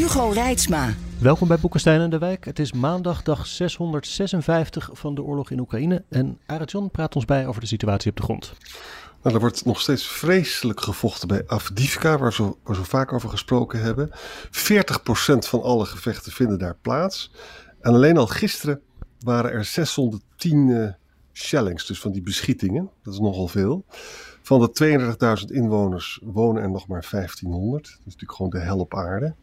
Hugo Reitsma. Welkom bij Boekenstein en de Wijk. Het is maandag dag 656 van de oorlog in Oekraïne. En Arend Jan praat ons bij over de situatie op de grond. Nou, er wordt nog steeds vreselijk gevochten bij Afdivka, waar we zo, zo vaak over gesproken hebben. 40% van alle gevechten vinden daar plaats. En alleen al gisteren waren er 610 uh, shellings, dus van die beschietingen. Dat is nogal veel. Van de 32.000 inwoners wonen er nog maar 1500. Dat is natuurlijk gewoon de hel op aarde.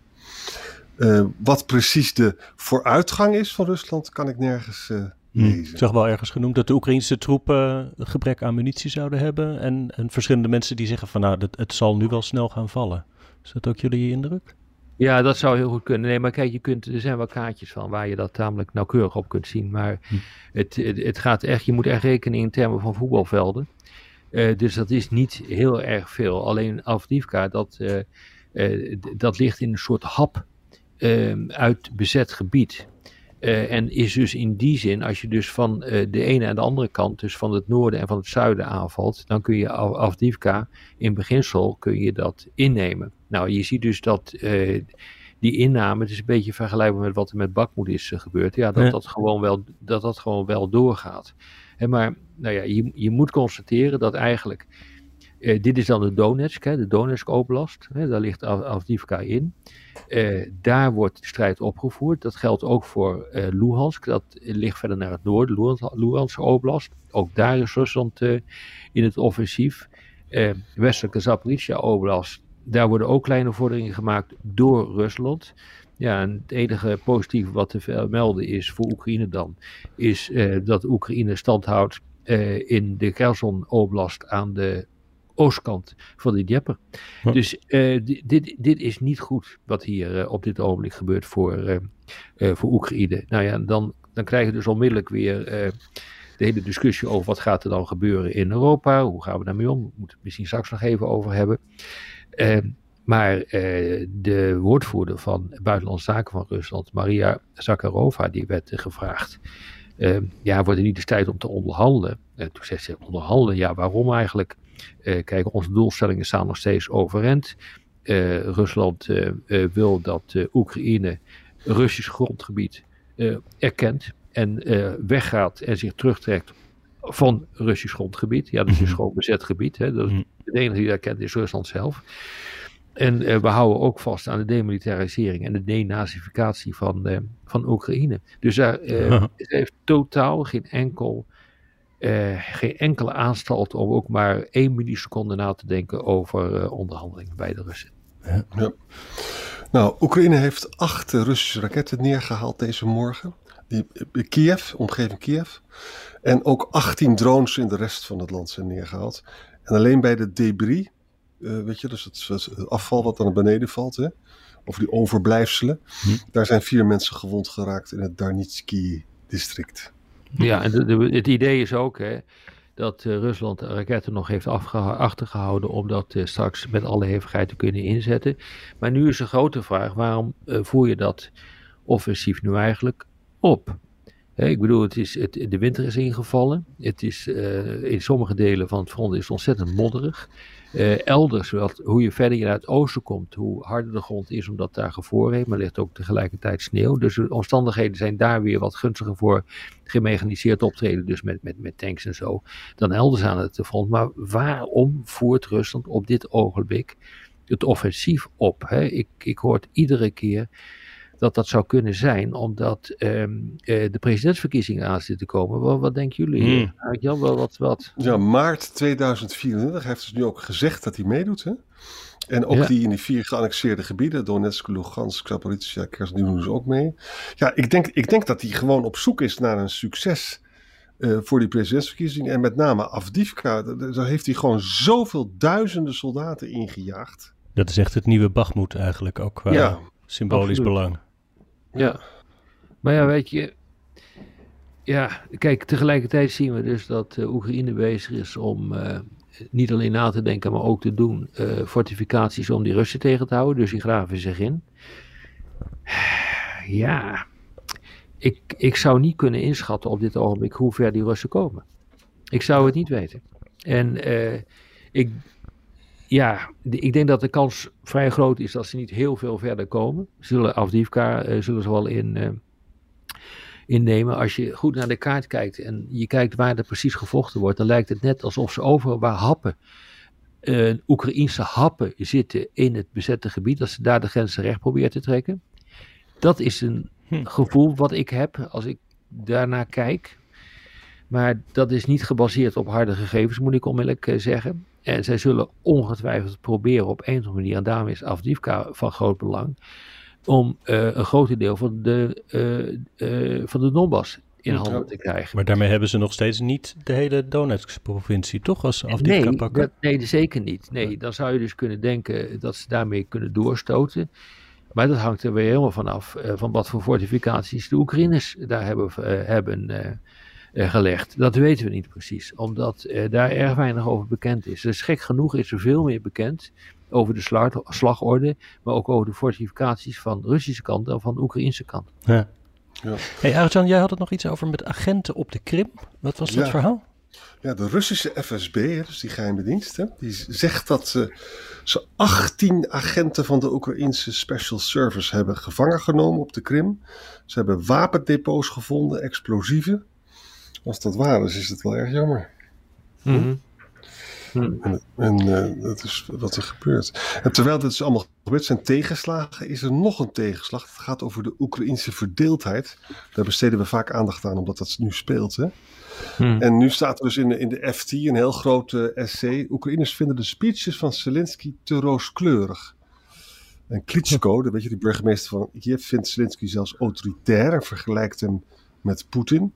Uh, wat precies de vooruitgang is van Rusland, kan ik nergens uh, lezen. Ik zag wel ergens genoemd dat de Oekraïnse troepen gebrek aan munitie zouden hebben. En, en verschillende mensen die zeggen van nou, het, het zal nu wel snel gaan vallen. Is dat ook jullie indruk? Ja, dat zou heel goed kunnen. Nee, maar kijk, je kunt, er zijn wel kaartjes van waar je dat tamelijk nauwkeurig op kunt zien. Maar hm. het, het, het, gaat echt, je moet echt rekenen in termen van voetbalvelden. Uh, dus dat is niet heel erg veel. Alleen Avdivka, dat, uh, dat ligt in een soort hap ehm, uit bezet gebied. en is dus in die zin, als je dus van de ene en de andere kant, dus van het noorden en van het zuiden aanvalt, dan kun je Avdivka in beginsel kun je dat innemen. Nou, je ziet dus dat uh, die inname, het is een beetje vergelijkbaar met wat er met Bakmoed is gebeurd, ja, dat, ja. Dat, gewoon wel, dat dat gewoon wel doorgaat. He, maar nou ja, je, je moet constateren dat eigenlijk, uh, dit is dan de Donetsk, hè, de Donetsk Oblast, hè, daar ligt Avdivka in. daar wordt de strijd opgevoerd. Dat geldt ook voor Luhansk, dat ligt verder naar het noorden, Luhansk Oblast. Ook daar is Rusland in het offensief. westelijke Zaporizhia Oblast, daar worden ook kleine vorderingen gemaakt door Rusland. Ja, het enige positieve wat te melden is voor Oekraïne dan, is dat Oekraïne stand houdt in de Kherson Oblast aan de oostkant van de. Ja. Dus uh, dit, dit is niet goed wat hier op dit ogenblik gebeurt voor, voor Oekraïne. Nou ja, dan, dan krijg je dus onmiddellijk weer de hele discussie over wat gaat er dan gebeuren in Europa. Hoe gaan we daarmee om? We moeten het misschien straks nog even over hebben. Uh, maar uh, de woordvoerder van Buitenlandse Zaken van Rusland, Maria Zakharova, die werd uh, gevraagd. ja, wordt er niet de tijd om te onderhandelen? toen zei ze, onderhandelen? Ja, waarom eigenlijk? Kijk, onze doelstellingen staan nog steeds overeind. Rusland wil dat Oekraïne Russisch grondgebied erkent en weggaat en zich terugtrekt van Russisch grondgebied. Ja, dat is dus gewoon bezet gebied. Hè. Dat is, de enige die dat kent is Rusland zelf. En uh, we houden ook vast aan de demilitarisering en de denazificatie van, uh, van Oekraïne. Dus daar uh, heeft totaal geen, enkel, geen enkele aanstalt om ook maar één milliseconde na te denken over onderhandelingen bij de Russen. Ja. ja. Nou, Oekraïne heeft acht Russische raketten neergehaald deze morgen. Die, Kiev, omgeving Kiev. En ook 18 drones in de rest van het land zijn neergehaald. En alleen bij de debris, uh, weet je, dus het, het, afval wat naar beneden valt, hè, of die overblijfselen, hm. daar zijn vier mensen gewond geraakt in het Darnitsky-district. Ja, en het idee is ook hè, dat uh, Rusland raketten nog heeft achtergehouden om dat uh, straks met alle hevigheid te kunnen inzetten. Maar nu is de grote vraag, waarom voer je dat offensief nu eigenlijk op? ik bedoel, het is, het, de winter is ingevallen. Het is, in sommige delen van het front is ontzettend modderig. Uh, elders, wat, hoe je verder naar het oosten komt, hoe harder de grond is omdat daar gevroren heeft, maar ligt ook tegelijkertijd sneeuw. Dus de omstandigheden zijn daar weer wat gunstiger voor gemechaniseerd optreden, dus met, met, met tanks en zo, dan elders aan het front. Maar waarom voert Rusland op dit ogenblik het offensief op? Hè? Ik, ik hoor iedere keer dat dat zou kunnen zijn, omdat um, uh, de presidentsverkiezingen aan zitten komen. Wat, wat denken jullie? Hmm. Jan, wel wat, wat? Ja, maart 2024 heeft dus nu ook gezegd dat hij meedoet. Hè? En ook ja. die in die vier geannexeerde gebieden, Donetsk, Lugansk, Zaporizhia, Kherson, die doen ze ook mee. Ja, ik denk, ik denk dat hij gewoon op zoek is naar een succes uh, voor die presidentsverkiezingen. En met name Afdivka, daar heeft hij gewoon zoveel duizenden soldaten ingejaagd. Dat is echt het nieuwe Bachmoed eigenlijk, ook qua Ja, symbolisch absoluut. belang. Ja. Maar ja, weet je. Ja, kijk, tegelijkertijd zien we dus dat eh, Oekraïne bezig is om eh, niet alleen na te denken, maar ook te doen eh, fortificaties om die Russen tegen te houden. Dus die graven zich in. Ja, ik, ik zou niet kunnen inschatten op dit ogenblik hoe ver die Russen komen. Ik zou het niet weten. En ik, ja, ik denk dat de kans vrij groot is dat ze niet heel veel verder komen. Zullen Avdivka eh, zullen ze wel in, eh, innemen. Als je goed naar de kaart kijkt en je kijkt waar er precies gevochten wordt, dan lijkt het net alsof ze overal waar happen, eh Oekraïnse happen zitten in het bezette gebied, dat ze daar de grenzen recht proberen te trekken. Dat is een Hm. gevoel wat ik heb als ik daarnaar kijk. Maar dat is niet gebaseerd op harde gegevens, moet ik onmiddellijk zeggen. En zij zullen ongetwijfeld proberen op een of andere manier, en daarom is Avdivka van groot belang, om eh, een groot deel van de, eh, eh, van de Donbass in handen te krijgen. Maar daarmee hebben ze nog steeds niet de hele Donetsk-provincie, toch? Als ze Avdivka nee, pakken. dat, nee, zeker niet. Nee, dan zou je dus kunnen denken dat ze daarmee kunnen doorstoten. Maar dat hangt er weer helemaal vanaf eh, van wat voor fortificaties de Oekraïners daar hebben, hebben gelegd. Dat weten we niet precies, omdat eh, daar erg weinig over bekend is. Dus gek genoeg is er veel meer bekend over de sla- slagorde, maar ook over de fortificaties van de Russische kant en van de Oekraïnse kant. Ja. Ja. Hey Arjan, jij had het nog iets over met agenten op de Krim. Wat was dat Ja. verhaal? Ja, de Russische FSB, dus die geheime dienst, hè, die zegt dat ze, ze 18 agenten van de Oekraïnse Special Service hebben gevangen genomen op de Krim. Ze hebben wapendepots gevonden, explosieven. Als dat waar is, is het wel erg jammer. En, en eh, dat is wat er gebeurt. En terwijl dit is allemaal gebeurd zijn tegenslagen, is er nog een tegenslag. Het gaat over de Oekraïnse verdeeldheid. Daar besteden we vaak aandacht aan, omdat dat nu speelt. Hè? Hmm. En nu staat er dus in de, in de FT een heel groot eh, essay. Oekraïners vinden de speeches van Zelensky te rooskleurig. En Klitschko, de, weet je, die burgemeester van Kiev, vindt Zelensky zelfs autoritair en vergelijkt hem met Poetin.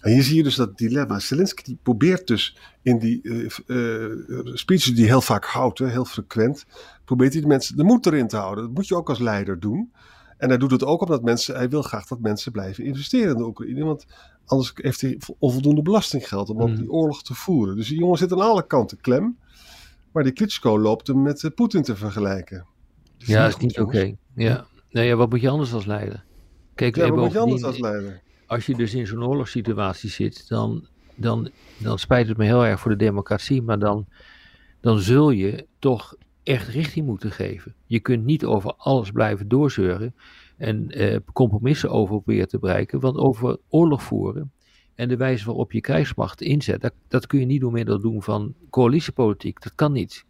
En hier zie je dus dat dilemma. Zelensky die probeert dus in die eh, eh, speeches die hij heel vaak houdt, hè, heel frequent, probeert hij de mensen de moed erin te houden. Dat moet je ook als leider doen. En hij doet het ook omdat mensen, hij wil graag dat mensen blijven investeren in de Oekraïne. Want anders heeft hij onvoldoende belastinggeld om ook Mm. die oorlog te voeren. Dus die jongen zit aan alle kanten klem. Maar die Klitschko loopt hem met eh, Poetin te vergelijken. Dat Ja, dat is niet oké. Ja. Nee, ja, wat moet je anders als leider? Kijk, Ja, je anders bovendien- als leider? Als je dus in zo'n oorlogssituatie zit, dan, dan, dan spijt het me heel erg voor de democratie, maar dan, dan zul je toch echt richting moeten geven. Je kunt niet over alles blijven doorzeuren en eh, compromissen over proberen te bereiken, want over oorlog voeren en de wijze waarop je krijgsmacht inzet, dat, dat kun je niet door middel doen van coalitiepolitiek. Dat kan niet.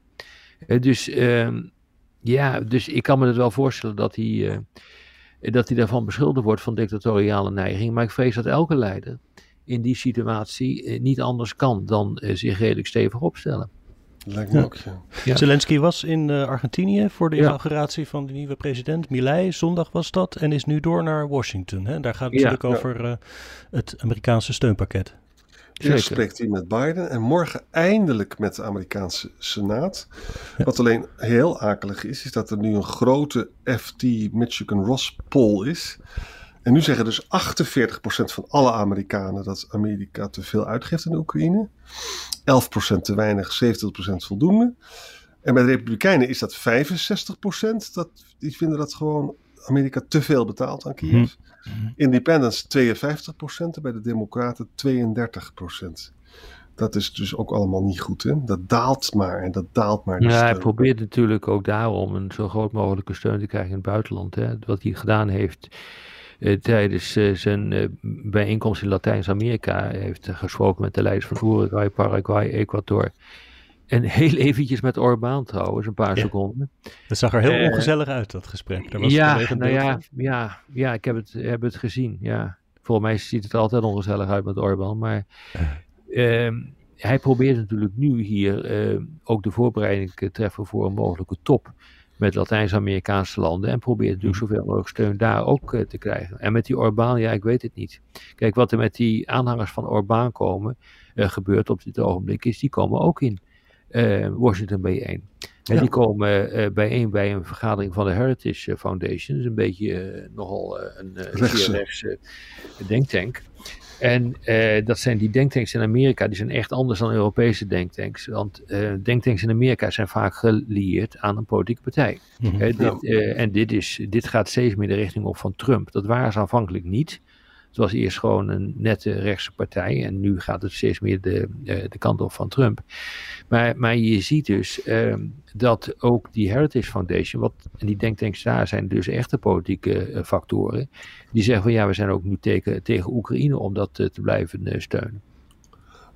Eh, dus ehm, ja, dus ik kan me het wel voorstellen dat hij, eh, dat hij daarvan beschuldigd wordt van dictatoriale neiging. Maar ik vrees dat elke leider in die situatie eh, niet anders kan dan eh, zich redelijk stevig opstellen. Lijkt me Ja. ook, ja. Ja. Zelensky was in eh, Argentinië voor de Ja. inauguratie van de nieuwe president. Milei, zondag was dat. En is nu door naar Washington. Hè? Daar gaat het Ja. natuurlijk over eh, het Amerikaanse steunpakket. Eerst spreekt hij met Biden en morgen eindelijk met de Amerikaanse Senaat. Wat alleen heel akelig is, is dat er nu een grote FT Michigan Ross poll is. En nu zeggen dus 48% van alle Amerikanen dat Amerika te veel uitgeeft aan de Oekraïne. 11% te weinig, 70% voldoende. En bij de Republikeinen is dat 65%. Dat, die vinden dat gewoon Amerika te veel betaalt aan Kiev. Independents 52% en bij de Democraten 32%. Dat is dus ook allemaal niet goed. Hè? Dat daalt maar en dat daalt maar. Ja, hij probeert natuurlijk ook daarom een zo groot mogelijke steun te krijgen in het buitenland. Hè. Wat hij gedaan heeft eh, tijdens eh, zijn eh, bijeenkomst in Latijns-Amerika. Hij heeft gesproken met de leiders van Uruguay, Paraguay, Ecuador. En heel eventjes met Orbán trouwens, een paar Ja. seconden. Het zag er heel Eh, ongezellig uit, dat gesprek. Daar was ja, nou ja, van. ja, ja, ik heb het, heb het gezien. Ja. Volgens mij ziet het er altijd ongezellig uit met Orbán. Maar ehm, hij probeert natuurlijk nu hier eh, ook de voorbereiding te treffen voor een mogelijke top met Latijns-Amerikaanse landen. En probeert natuurlijk zoveel mogelijk steun daar ook eh, te krijgen. En met die Orbán, ja, ik weet het niet. Kijk, wat er met die aanhangers van Orbán komen, eh, gebeurt op dit ogenblik, is die komen ook in eh, Washington bijeen. En die komen uh, bijeen bij een vergadering van de Heritage Foundation. Dus een beetje nogal een rechtse denktank. En dat zijn die denktanks in Amerika, die zijn echt anders dan Europese denktanks. Want denktanks in Amerika zijn vaak gelieerd aan een politieke partij. Mm -hmm. uh, dit, en dit, is, dit gaat steeds meer de richting op van Trump. Dat waren ze aanvankelijk niet. Het was eerst gewoon een nette rechtse partij en nu gaat het steeds meer de, de kant op van Trump. Maar, maar je ziet dus ehm, dat ook die Heritage Foundation, wat, en die denktanks daar zijn dus echte politieke factoren, die zeggen van ja, we zijn ook nu tegen, tegen Oekraïne om dat te blijven steunen.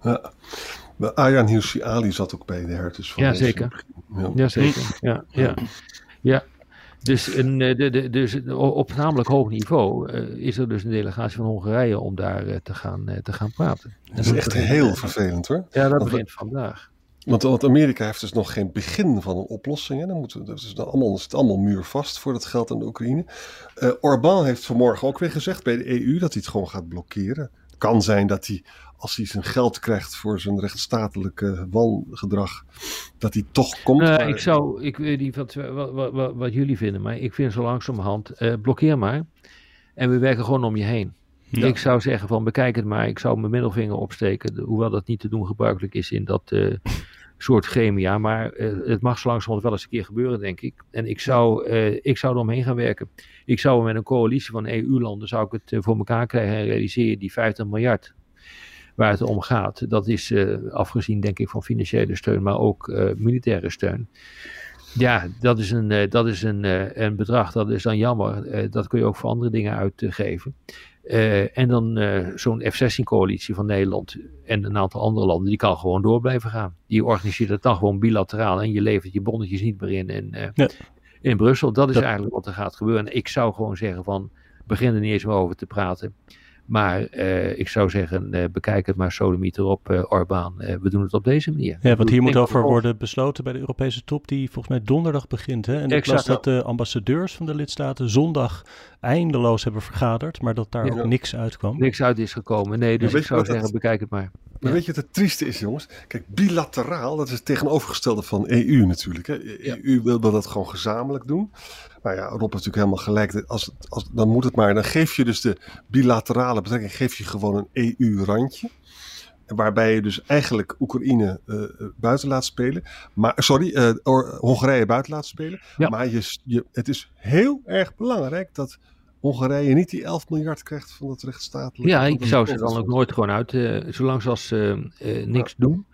Ja. Ayaan Hirsi Ali zat ook bij de Heritage Foundation. Jazeker. Ja. Jazeker. Ja, ja. ja. Dus, een, de, de, dus op namelijk hoog niveau uh, is er dus een delegatie van Hongarije om daar uh, te, gaan, te gaan praten. Dat is echt heel vervelend hoor. Ja, dat begint vandaag. Want, want, Amerika heeft dus nog geen begin van een oplossing. Hè. Dan moeten, dat is dan allemaal, zit allemaal muurvast voor dat geld aan de Oekraïne. Uh, Orbán heeft vanmorgen ook weer gezegd bij de EU dat hij het gewoon gaat blokkeren. Het kan zijn dat hij, als hij zijn geld krijgt voor zijn rechtsstatelijke wangedrag, dat hij toch komt. Uh, maar... Ik zou, ik weet niet wat, wat, wat, wat, jullie vinden, maar ik vind zo langzamerhand, uh, blokkeer maar. En we werken gewoon om je heen. Ja. Ik zou zeggen van bekijk het maar. Ik zou mijn middelvinger opsteken. Hoewel dat niet te doen gebruikelijk is in dat uh, soort chemia. Maar uh, het mag zo langzamerhand wel eens een keer gebeuren, denk ik. En ik zou, uh, ik zou eromheen gaan werken. Ik zou met een coalitie van EU-landen zou ik het voor elkaar krijgen en realiseren die 50 miljard waar het om gaat. Dat is afgezien denk ik van financiële steun, maar ook militaire steun. Ja, dat is een, dat is een, een bedrag, dat is dan jammer. dat kun je ook voor andere dingen uitgeven. Uh, en dan uh, zo'n F-16-coalitie van Nederland en een aantal andere landen, die kan gewoon door blijven gaan. Die organiseert het dan gewoon bilateraal en je levert je bonnetjes niet meer in in, uh, ja. in Brussel. Dat is dat... eigenlijk wat er gaat gebeuren. En ik zou gewoon zeggen van, begin er niet eens meer over te praten. Maar uh, ik zou zeggen, uh, bekijk het maar sodemiet erop, uh, Orbán. we doen het op deze manier. Ja, want hier moet over worden besloten bij de Europese top, die volgens mij donderdag begint. Hè? En ik las dat de ambassadeurs van de lidstaten zondag eindeloos hebben vergaderd, maar dat daar ja. ook niks uitkwam. Niks uit is gekomen. Nee, dus ja, ik zou zeggen, dat... bekijk het maar. Maar weet je wat het trieste is, jongens? Kijk, bilateraal, dat is het tegenovergestelde van EU natuurlijk. Hè? EU wil dat gewoon gezamenlijk doen. Nou ja, Rob heeft natuurlijk helemaal gelijk. Als, als, dan moet het maar. Dan geef je dus de bilaterale betrekking, geef je gewoon een EU-randje. Waarbij je dus eigenlijk Oekraïne uh, buiten laat spelen. Maar, sorry, uh, Hongarije buiten laat spelen. Ja. Maar je, je, het is heel erg belangrijk dat Hongarije niet die 11 miljard krijgt van het rechtsstatelijk. Ja, ik zou ze dan ook nooit gewoon uit, uh, zolang ze als uh, uh, niks ja. doen,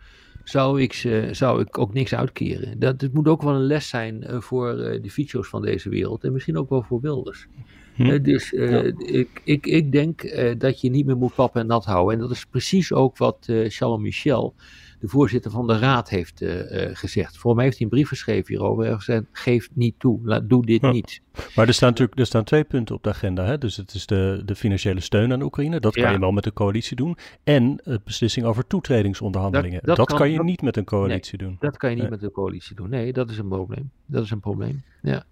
zou ik, zou ik ook niks uitkeren. Dat, het moet ook wel een les zijn voor de fietsers van deze wereld en misschien ook wel voor Wilders. Hm. dus ja. ik, ik, ik denk dat je niet meer moet pappen en nat houden. En dat is precies ook wat Charles Michel, de voorzitter van de raad, heeft gezegd. Voor mij heeft hij een brief geschreven hierover. Hij gezegd, geef niet toe, laat, doe dit ja. niet. Maar er staan natuurlijk er staan twee punten op de agenda. Hè? Dus het is de, de financiële steun aan Oekraïne. Dat kan je wel met een coalitie doen. En de beslissing over toetredingsonderhandelingen. Dat, dat, dat kan, kan, je niet met een coalitie nee, doen. Dat kan je niet nee. met een coalitie doen. Nee, dat is een probleem. Dat is een probleem. Ja.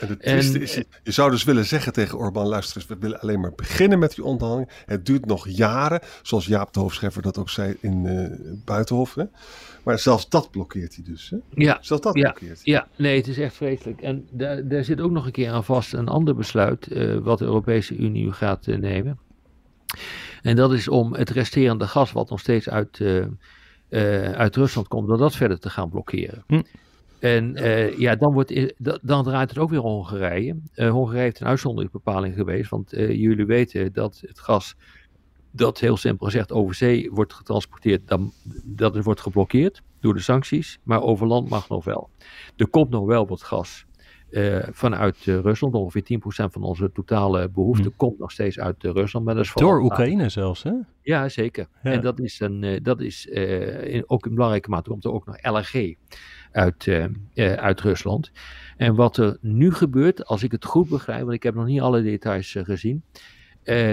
En het trieste is, je zou dus willen zeggen tegen Orbán, luister eens, we willen alleen maar beginnen met die onderhandeling. Het duurt nog jaren, zoals Jaap de Hoofdscheffer dat ook zei in uh, Buitenhof. Hè? Maar zelfs dat blokkeert hij dus. Hè? Ja, zelfs dat ja, blokkeert hij. Ja, nee, het is echt vreselijk. En daar, daar zit ook nog een keer aan vast een ander besluit uh, wat de Europese Unie gaat uh, nemen. En dat is om het resterende gas wat nog steeds uit, uit Rusland komt, om dat verder te gaan blokkeren. Hm. En uh, ja, dan, wordt, dan draait het ook weer Hongarije. Uh, Hongarije heeft een uitzonderingsbepaling geweest, want uh, jullie weten dat het gas, dat heel simpel gezegd over zee wordt getransporteerd, dan, dat het wordt geblokkeerd door de sancties, maar over land mag nog wel. Er komt nog wel wat gas vanuit Rusland, ongeveer 10% van onze totale behoefte hm. komt nog steeds uit Rusland. Maar dat is door Oekraïne zelfs, hè? Ja, zeker. Ja. En dat is, een, dat is in, ook in belangrijke mate, komt er ook nog LNG uit, uit Rusland. En wat er nu gebeurt, als ik het goed begrijp, want ik heb nog niet alle details gezien,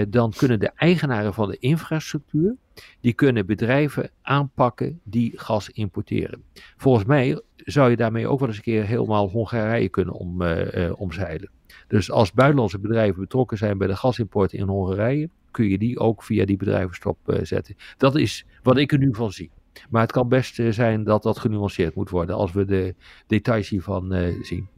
dan kunnen de eigenaren van de infrastructuur, die kunnen bedrijven aanpakken die gas importeren. Volgens mij zou je daarmee ook wel eens een keer helemaal Hongarije kunnen om, omzeilen. Dus als buitenlandse bedrijven betrokken zijn bij de gasimport in Hongarije, kun je die ook via die bedrijven stopzetten. Dat is wat ik er nu van zie. Maar het kan best zijn dat dat genuanceerd moet worden als we de details hiervan zien.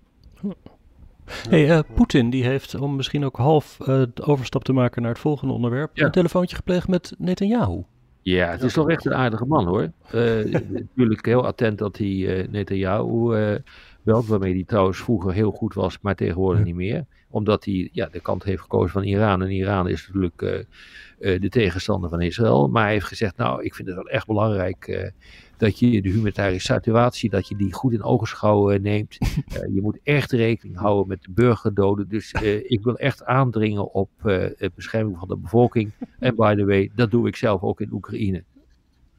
Hey, Poetin die heeft, om misschien ook half de overstap te maken naar het volgende onderwerp, een telefoontje gepleegd met Netanyahu. Ja, het is toch echt een aardige man hoor. natuurlijk heel attent dat hij uh, Netanyahu uh, belt, waarmee hij trouwens vroeger heel goed was, maar tegenwoordig niet meer omdat hij ja, de kant heeft gekozen van Iran. En Iran is natuurlijk uh, uh, de tegenstander van Israël. Maar hij heeft gezegd, nou, ik vind het wel echt belangrijk uh, dat je de humanitaire situatie, dat je die goed in ogenschouw neemt. je moet echt rekening houden met de burgerdoden. Dus ik wil echt aandringen op het bescherming van de bevolking. En by the way, dat doe ik zelf ook in Oekraïne.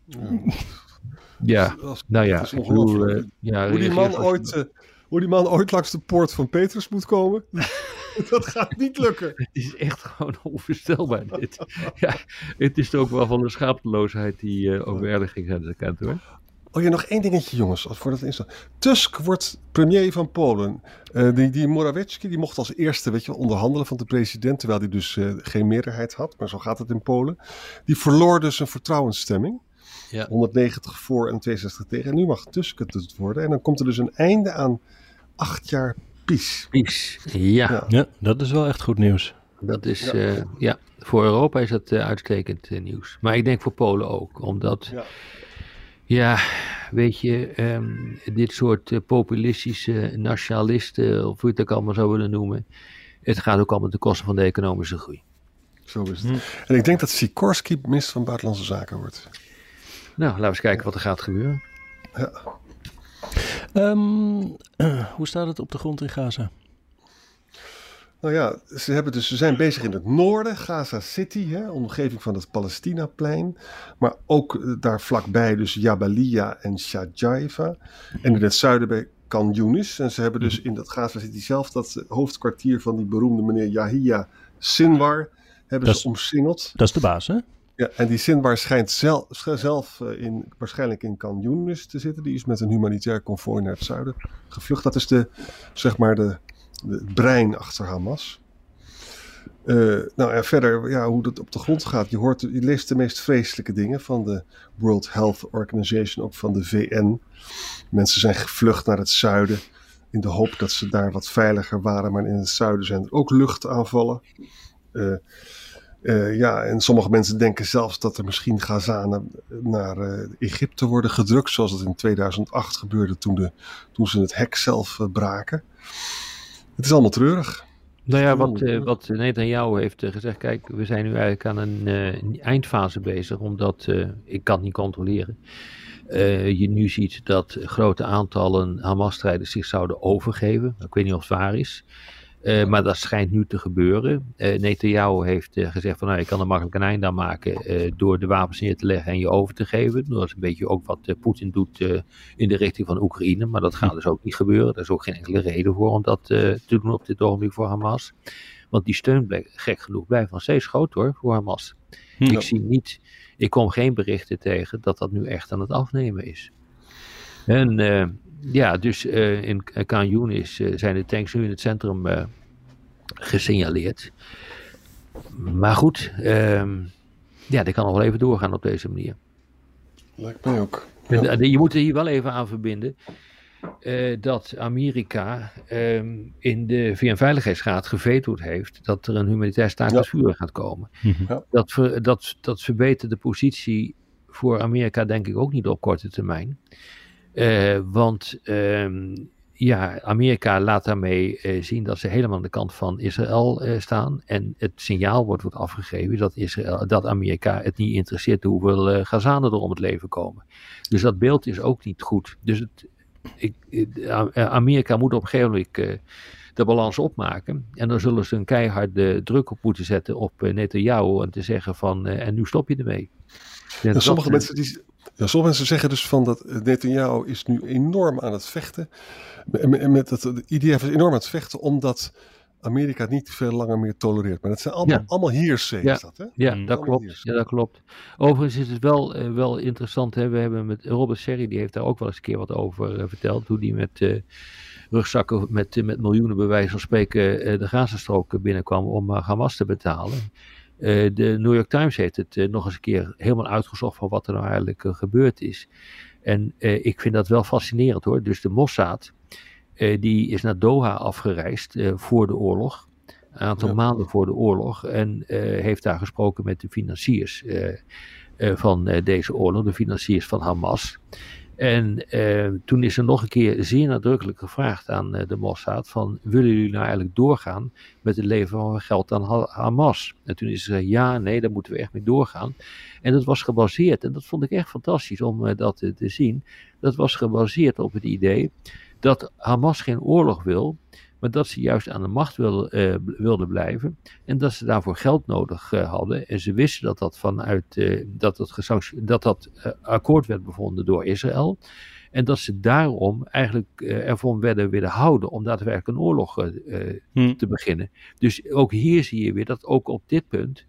Ja, nou ja. Bedoel, ja hoe die man ooit hoe die man ooit langs de poort van Petrus moet komen. dat gaat niet lukken. Het is echt gewoon onvoorstelbaar dit. ja, het is ook wel van de schaamteloosheid die uh, overerdiging aan de kant hoor. Oh ja, nog één dingetje jongens, voordat het instaat. Tusk wordt premier van Polen. Uh, die, die Morawiecki die mocht als eerste weet je, onderhandelen van de president, terwijl hij dus uh, geen meerderheid had. Maar zo gaat het in Polen. Die verloor dus een vertrouwensstemming. Ja. 190 voor en 62 tegen. En nu mag Tusk het worden. En dan komt er dus een einde aan acht jaar PiS, ja. ja. dat is wel echt goed nieuws. Dat is, ja, uh, ja voor Europa is dat uh, uitstekend uh, nieuws. Maar ik denk voor Polen ook, omdat, ja, ja weet je, um, dit soort populistische nationalisten, of hoe je het ook allemaal zou willen noemen, het gaat ook allemaal ten koste van de economische groei. Zo is het. Hm. En ik denk dat Sikorski minister van Buitenlandse Zaken wordt. Nou, laten we eens kijken wat er gaat gebeuren. Ja. Um, hoe staat het op de grond in Gaza? Nou ja, ze, hebben dus, ze zijn bezig in het noorden, Gaza City, hè, omgeving van het Palestinaplein. Maar ook uh, daar vlakbij dus Jabalia en Shajaiva. En in het zuiden bij Khan Yunis. En ze hebben dus in dat Gaza City zelf dat hoofdkwartier van die beroemde meneer Yahya Sinwar hebben ze omsingeld. Dat is de baas, hè? Ja, en die Sinwar schijnt zelf, eh, in, waarschijnlijk in Khan te zitten. Die is met een humanitair konvooi naar het zuiden gevlucht. Dat is de, zeg maar de, de brein achter Hamas. Uh, nou en verder, ja, hoe dat op de grond gaat. Je, hoort, je leest de meest vreselijke dingen van de World Health Organization, ook van de VN. Mensen zijn gevlucht naar het zuiden in de hoop dat ze daar wat veiliger waren. Maar in het zuiden zijn er ook luchtaanvallen. Uh, uh, ja, en sommige mensen denken zelfs dat er misschien Gazanen naar uh, Egypte worden gedrukt, zoals het in 2008 gebeurde toen, de, toen ze het hek zelf uh, braken. Het is allemaal treurig. Nou ja, wat, uh, wat Netanyahu heeft gezegd, kijk, we zijn nu eigenlijk aan een eindfase bezig, omdat ik kan het niet controleren. je nu ziet dat grote aantallen Hamas-strijders zich zouden overgeven. Ik weet niet of het waar is. Uh, maar dat schijnt nu te gebeuren. Uh, Netanyahu heeft uh, gezegd van nou, je kan er makkelijk een einde aan maken door de wapens neer te leggen en je over te geven. Dat is een beetje ook wat Poetin doet in de richting van Oekraïne. Maar dat gaat dus ook niet gebeuren. Er is ook geen enkele reden voor om dat te doen op dit ogenblik voor Hamas. Want die steun, gek genoeg, blijft nog steeds groot hoor, voor Hamas. Hm. Ik zie niet, ik kom geen berichten tegen dat dat nu echt aan het afnemen is. En ja, dus uh, in Khan Yunis uh, zijn de tanks nu in het centrum uh, gesignaleerd. Maar goed, um, ja, dat kan nog wel even doorgaan op deze manier. Lijkt mij ook. Ja. Je moet er hier wel even aan verbinden dat Amerika um, in de VN-veiligheidsraad gevetoed heeft dat er een humanitair staakt ja. vuur gaat komen. Ja. Dat, ver, dat, dat verbetert de positie voor Amerika denk ik ook niet op korte termijn. Uh, want um, ja, Amerika laat daarmee uh, zien dat ze helemaal aan de kant van Israël uh, staan. En het signaal wordt, wordt afgegeven dat, Israël, dat Amerika het niet interesseert hoeveel Gazanen er om het leven komen. Dus dat beeld is ook niet goed. Dus het, ik, Amerika moet op een gegeven moment de balans opmaken. En dan zullen ze een keiharde druk op moeten zetten op Netanyahu en te zeggen van en nu stop je ermee. En sommige mensen die, ja, sommige mensen zeggen dus van dat Netanyahu is nu enorm aan het vechten. Met, met dat, de IDF is enorm aan het vechten omdat Amerika het niet veel langer meer tolereert. Maar dat zijn allemaal, ja. allemaal hearsay, ja. dat hè? Ja, dat klopt. ja, dat klopt. Overigens is het wel, uh, wel interessant. Hè? We hebben met Robert Serri, die heeft daar ook wel eens een keer wat over uh, verteld. Hoe die met uh, rugzakken met, met miljoenen bij wijze van spreken de Gazastrook binnenkwam om Hamas te betalen. De New York Times heeft het nog eens een keer helemaal uitgezocht van wat er nou eigenlijk gebeurd is. En ik vind dat wel fascinerend hoor. Dus de Mossad, die is naar Doha afgereisd voor de oorlog. Een aantal maanden voor de oorlog. En heeft daar gesproken met de financiers van deze oorlog. De financiers van Hamas. En eh, toen is er nog een keer zeer nadrukkelijk gevraagd aan uh, de Mossad van willen jullie nou eigenlijk doorgaan met het leveren van geld aan Hamas? En toen is ze ja, nee, daar moeten we echt mee doorgaan. En dat was gebaseerd, en dat vond ik echt fantastisch om uh, dat te zien, dat was gebaseerd op het idee dat Hamas geen oorlog wil, maar dat ze juist aan de macht wil, uh, wilden blijven en dat ze daarvoor geld nodig uh, hadden. En ze wisten dat dat vanuit uh, dat, dat, dat, dat akkoord werd bevonden door Israël. En dat ze daarom eigenlijk ervan werden willen houden om daadwerkelijk een oorlog hmm. te beginnen. Dus ook hier zie je weer dat ook op dit punt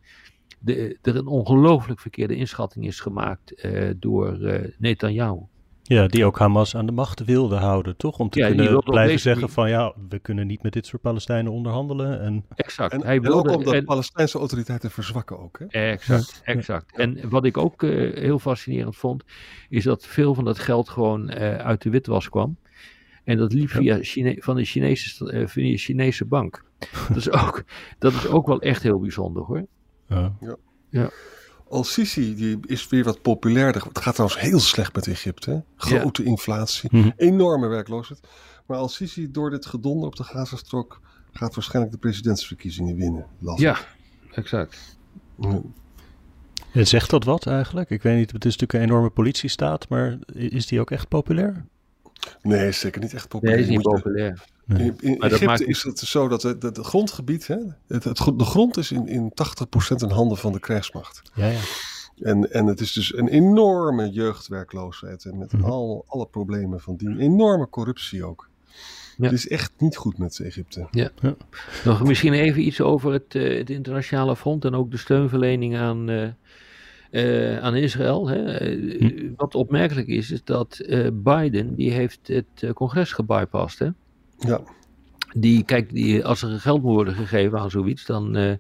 de, er een ongelooflijk verkeerde inschatting is gemaakt door Netanyahu. Ja, die ook Hamas aan de macht wilde houden, toch? Om te kunnen blijven zeggen van ja, we kunnen niet met dit soort Palestijnen onderhandelen. En... Exact. En, Hij wilde, en ook om de Palestijnse autoriteiten verzwakken ook. Hè? Exact, exact. En wat ik ook uh, heel fascinerend vond, is dat veel van dat geld gewoon uh, uit de witwas kwam. En dat liep via Chine van de Chinese, uh, via Chinese bank. dat, is ook, dat is ook wel echt heel bijzonder hoor. Ja. ja. Al-Sisi die is weer wat populairder. Het gaat trouwens heel slecht met Egypte. Grote inflatie, mhm. enorme werkloosheid. Maar Al-Sisi door dit gedonder op de Gazastrook gaat waarschijnlijk de presidentsverkiezingen winnen. Ja, exact. Ja. Zegt dat wat eigenlijk? Ik weet niet, het is natuurlijk een enorme politiestaat, maar is die ook echt populair? Nee, zeker niet echt populair. Nee, is niet populair. In, in Egypte is het zo dat het, het grondgebied, hè, het, het, de grond is in, in 80% in handen van de krijgsmacht. Ja, ja. En, en het is dus een enorme jeugdwerkloosheid en met mhm. al, alle problemen van die. Enorme corruptie ook. Ja. Het is echt niet goed met Egypte. Ja. ja. Nog misschien even iets over het, uh, het, internationale front en ook de steunverlening aan, uh, uh, aan Israël. Hè. Hm. Wat opmerkelijk is, is dat Biden die heeft het congres gebypast. Hè? Ja. Die, kijk, die, als er geld moet worden gegeven aan zoiets, dan.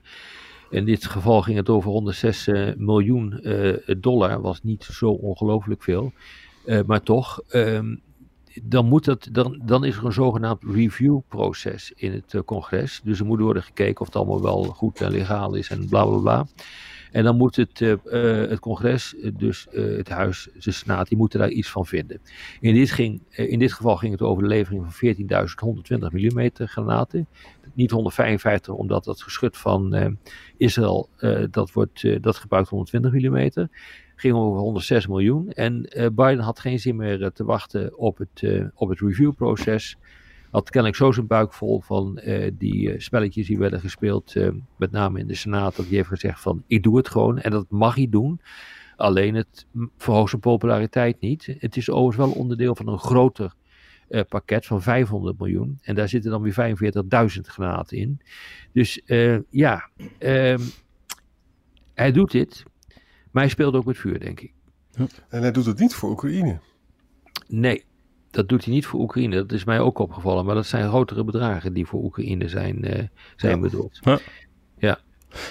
In dit geval ging het over 106 uh, miljoen dollar, was niet zo ongelooflijk veel. Maar toch, um, dan, moet dat, dan, dan is er een zogenaamd review-proces in het congres. Dus er moet worden gekeken of het allemaal wel goed en legaal is en bla bla bla. En dan moet het, uh, het congres, eh, dus uh, het huis, de senaat, die moeten daar iets van vinden. In dit, ging, in dit geval ging het over de levering van 14.120 mm granaten. Niet 155, omdat dat geschut van Israël, dat, wordt, dat gebruikt 120 mm ging over 106 miljoen. En Biden had geen zin meer te wachten op het, op het reviewproces had kennelijk zo zijn buik vol van uh, die uh, spelletjes die werden gespeeld, uh, met name in de Senaat, dat hij heeft gezegd van ik doe het gewoon en dat mag hij doen. Alleen het verhoogt zijn populariteit niet. Het is overigens wel onderdeel van een groter pakket van 500 miljoen. En daar zitten dan weer 45.000 granaten in. Dus ja, ehm, hij doet dit, maar hij speelt ook met vuur, denk ik. En hij doet het niet voor Oekraïne. Nee, dat doet hij niet voor Oekraïne. Dat is mij ook opgevallen. Maar dat zijn grotere bedragen die voor Oekraïne zijn, uh, zijn bedoeld. Ja. ja.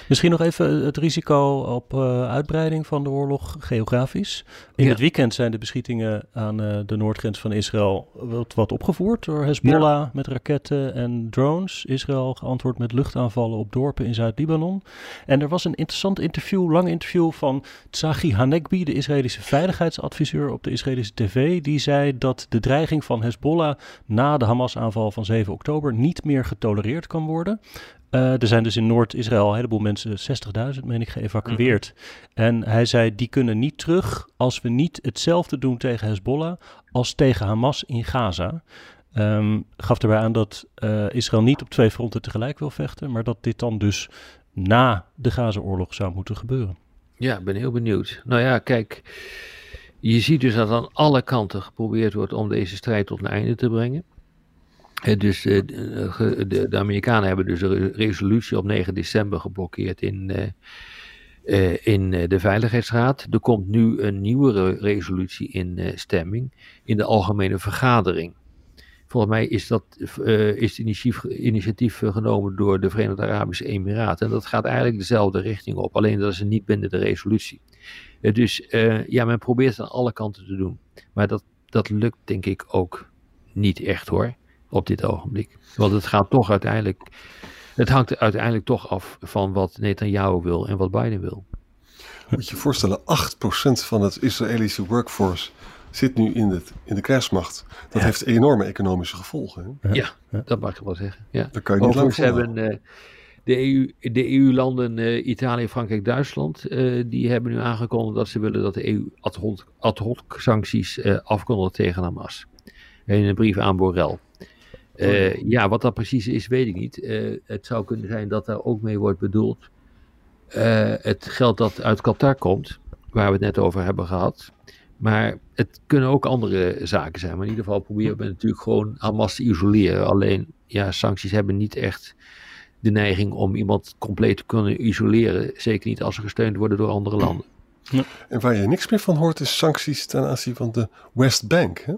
Misschien nog even het risico op uh, uitbreiding van de oorlog geografisch. In het weekend zijn de beschietingen aan uh, de noordgrens van Israël wat, wat opgevoerd door Hezbollah ja. met raketten en drones. Israël geantwoord met luchtaanvallen op dorpen in Zuid-Libanon. En er was een interessant interview, lang interview van Tsachi Hanekbi, de Israëlische veiligheidsadviseur op de Israëlische tv. Die zei dat de dreiging van Hezbollah na de Hamas-aanval van 7 oktober niet meer getolereerd kan worden. Uh, er zijn dus in Noord-Israël een heleboel mensen, 60.000 meen ik, geëvacueerd. En hij zei, die kunnen niet terug als we niet hetzelfde doen tegen Hezbollah als tegen Hamas in Gaza. Um, gaf erbij aan dat uh, Israël niet op twee fronten tegelijk wil vechten, maar dat dit dan dus na de Gaza-oorlog zou moeten gebeuren. Ja, ben heel benieuwd. Nou ja, kijk, je ziet dus dat aan alle kanten geprobeerd wordt om deze strijd tot een einde te brengen dus uh, de, de, Amerikanen hebben dus een resolutie op 9 december geblokkeerd in, uh, in de Veiligheidsraad. Er komt nu een nieuwere resolutie in stemming in de Algemene Vergadering. Volgens mij is dat is initiatief, genomen door de Verenigde Arabische Emiraten. En dat gaat eigenlijk dezelfde richting op. Alleen dat is niet bindende resolutie. Uh, dus ja, men probeert het aan alle kanten te doen. Maar dat, dat lukt denk ik ook niet echt hoor. Op dit ogenblik. Want het gaat toch uiteindelijk. Het hangt uiteindelijk toch af van wat Netanyahu wil en wat Biden wil. Moet je je voorstellen, 8% van het Israëlische workforce zit nu in, het, in de krijgsmacht. Dat heeft enorme economische gevolgen. Hè? Ja, dat mag ik wel zeggen. Ja. Dat kan je niet Overigens lang hebben uh, de, EU, de EU-landen uh, Italië, Frankrijk, Duitsland, uh, die hebben nu aangekondigd dat ze willen dat de EU ad hoc sancties afkondigt tegen Hamas. In een brief aan Borrell. Oh. ja, wat dat precies is, weet ik niet. het zou kunnen zijn dat daar ook mee wordt bedoeld het geld dat uit Qatar komt, waar we het net over hebben gehad. Maar het kunnen ook andere zaken zijn. Maar in ieder geval proberen we natuurlijk gewoon Hamas te isoleren. Alleen, ja, sancties hebben niet echt de neiging om iemand compleet te kunnen isoleren. Zeker niet als ze gesteund worden door andere landen. Ja. En waar je niks meer van hoort is sancties ten aanzien van de West Bank. Hè?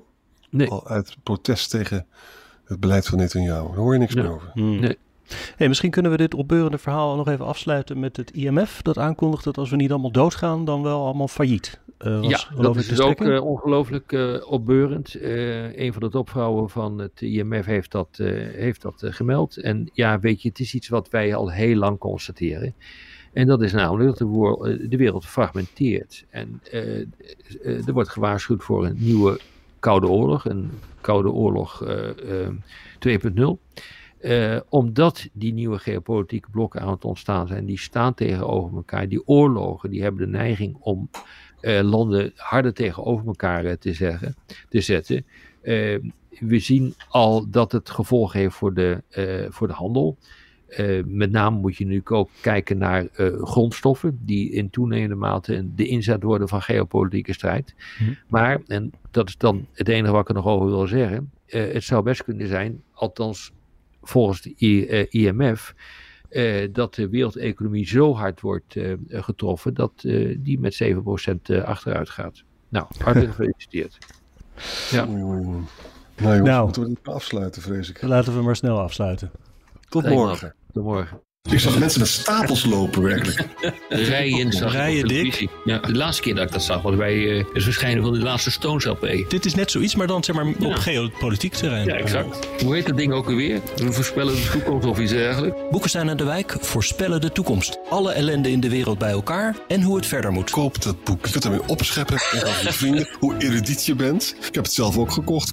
Nee. Al uit protest tegen het beleid van Netanyahu. Daar hoor je niks meer over. Nee. Hey, misschien kunnen we dit opbeurende verhaal nog even afsluiten met het IMF. Dat aankondigt dat als we niet allemaal doodgaan, dan wel allemaal failliet. Uh, ja, dat is dus ook uh, ongelooflijk uh, opbeurend. een van de topvrouwen van het IMF heeft dat, heeft dat gemeld. En ja, weet je, het is iets wat wij al heel lang constateren. En dat is namelijk dat de, de wereld fragmenteert. En er wordt gewaarschuwd voor een nieuwe Koude Oorlog, een Koude Oorlog 2.0. Uh, omdat die nieuwe geopolitieke blokken aan het ontstaan zijn, die staan tegenover elkaar. Die oorlogen, die hebben de neiging om landen harder tegenover elkaar te, zeggen, te zetten. We zien al dat het gevolg heeft voor de, voor de handel. Met name moet je nu ook kijken naar grondstoffen, die in toenemende mate de inzet worden van geopolitieke strijd. Mhm. Maar, en dat is dan het enige wat ik er nog over wil zeggen, het zou best kunnen zijn, althans volgens de IMF, uh, dat de wereldeconomie zo hard wordt uh, getroffen dat uh, die met 7% achteruit gaat. Nou, hartelijk gefeliciteerd. Ja. Nou jongens, nou, moeten we afsluiten, vrees ik. Laten we maar snel afsluiten. Tot morgen. Tot morgen. Ik zag mensen met stapels lopen, werkelijk. Rijen zag Rijen dik. Ja, de laatste keer dat ik dat zag was bij uh, het verschijnen van de laatste Stones LP. Dit is net zoiets, maar dan zeg maar op ja. geopolitiek terrein. Ja, exact. Hoe heet dat ding ook alweer? We voorspellen de toekomst of iets dergelijks. Boekenstein en de Wijk voorspellen de toekomst. Alle ellende in de wereld bij elkaar en hoe het verder moet. Koop dat boek. Je kunt ermee opscheppen en aan je vrienden hoe erudiet je bent. Ik heb het zelf ook gekocht.